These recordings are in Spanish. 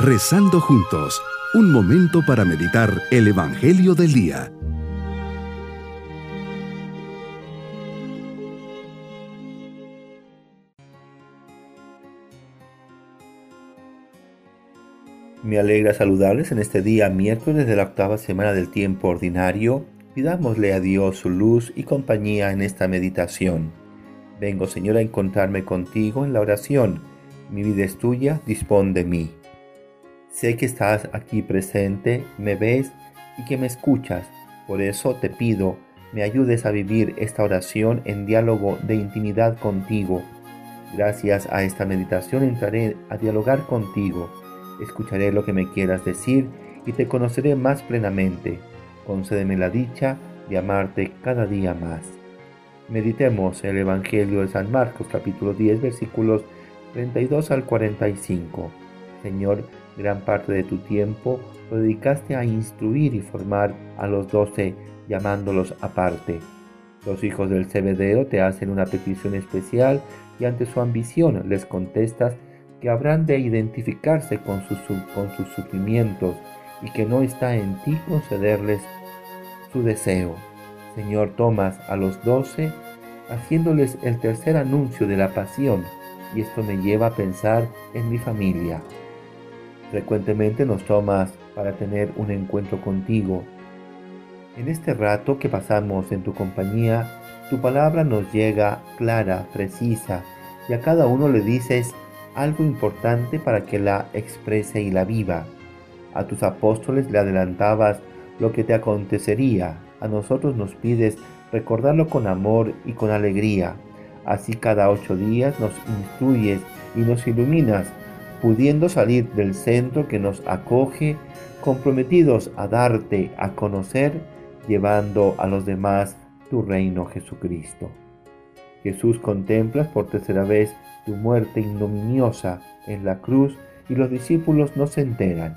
Rezando juntos, un momento para meditar el Evangelio del Día. Me alegra saludarles en este día miércoles de la octava semana del tiempo ordinario. Pidámosle a Dios su luz y compañía en esta meditación. Vengo, Señor, a encontrarme contigo en la oración. Mi vida es tuya, dispón de mí. Sé que estás aquí presente, me ves y que me escuchas. Por eso te pido, me ayudes a vivir esta oración en diálogo de intimidad contigo. Gracias a esta meditación entraré a dialogar contigo escucharé lo que me quieras decir y te conoceré más plenamente. Concédeme la dicha de amarte cada día más. Meditemos el Evangelio de San Marcos capítulo 10 versículos 32 al 45. Señor, gran parte de tu tiempo lo dedicaste a instruir y formar a los doce, llamándolos aparte. Los hijos del Cebedeo te hacen una petición especial y ante su ambición les contestas que habrán de identificarse con sus, con sus sufrimientos y que no está en ti concederles su deseo. Señor, tomas a los doce haciéndoles el tercer anuncio de la pasión y esto me lleva a pensar en mi familia. Frecuentemente nos tomas para tener un encuentro contigo. En este rato que pasamos en tu compañía, tu palabra nos llega clara, precisa, y a cada uno le dices algo importante para que la exprese y la viva. A tus apóstoles le adelantabas lo que te acontecería, a nosotros nos pides recordarlo con amor y con alegría. Así cada ocho días nos instruyes y nos iluminas, pudiendo salir del centro que nos acoge, comprometidos a darte a conocer, llevando a los demás tu reino Jesucristo. Jesús contemplas por tercera vez tu muerte ignominiosa en la cruz y los discípulos no se enteran.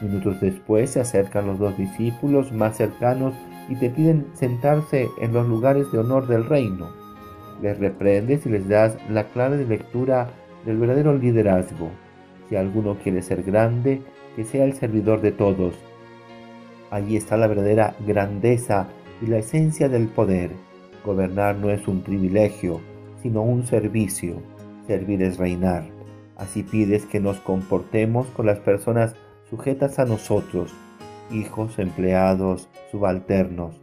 Minutos después se acercan los dos discípulos más cercanos y te piden sentarse en los lugares de honor del reino. Les reprendes y les das la clave de lectura del verdadero liderazgo. Si alguno quiere ser grande, que sea el servidor de todos. Allí está la verdadera grandeza y la esencia del poder Gobernar no es un privilegio, sino un servicio. Servir es reinar. Así pides que nos comportemos con las personas sujetas a nosotros, hijos, empleados, subalternos.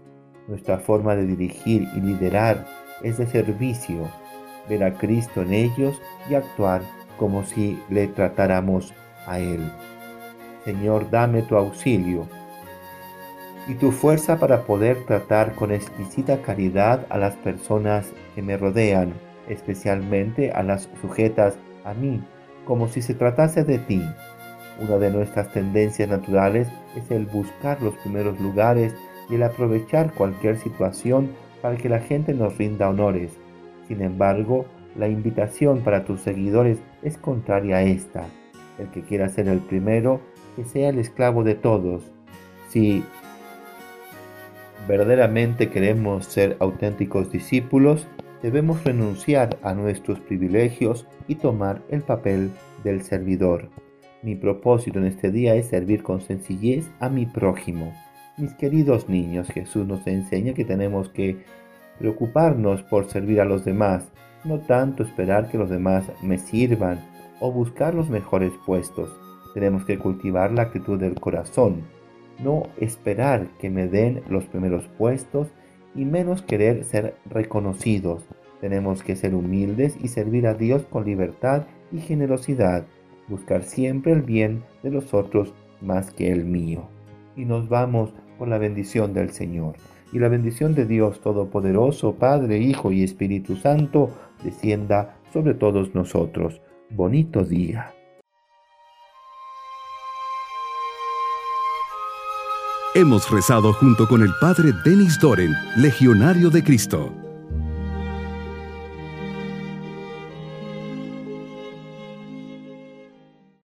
Nuestra forma de dirigir y liderar es de servicio, ver a Cristo en ellos y actuar como si le tratáramos a Él. Señor, dame tu auxilio y tu fuerza para poder tratar con exquisita caridad a las personas que me rodean, especialmente a las sujetas a mí, como si se tratase de ti. Una de nuestras tendencias naturales es el buscar los primeros lugares y el aprovechar cualquier situación para que la gente nos rinda honores. Sin embargo, la invitación para tus seguidores es contraria a esta. El que quiera ser el primero, que sea el esclavo de todos. Si verdaderamente queremos ser auténticos discípulos, debemos renunciar a nuestros privilegios y tomar el papel del servidor. Mi propósito en este día es servir con sencillez a mi prójimo. Mis queridos niños, Jesús nos enseña que tenemos que preocuparnos por servir a los demás, no tanto esperar que los demás me sirvan o buscar los mejores puestos. Tenemos que cultivar la actitud del corazón, no esperar que me den los primeros puestos y menos querer ser reconocidos. Tenemos que ser humildes y servir a Dios con libertad y generosidad, buscar siempre el bien de los otros más que el mío. Y nos vamos con la bendición del Señor. Y la bendición de Dios Todopoderoso, Padre, Hijo y Espíritu Santo, descienda sobre todos nosotros. Bonito día. Hemos rezado junto con el Padre Denis Doren, Legionario de Cristo.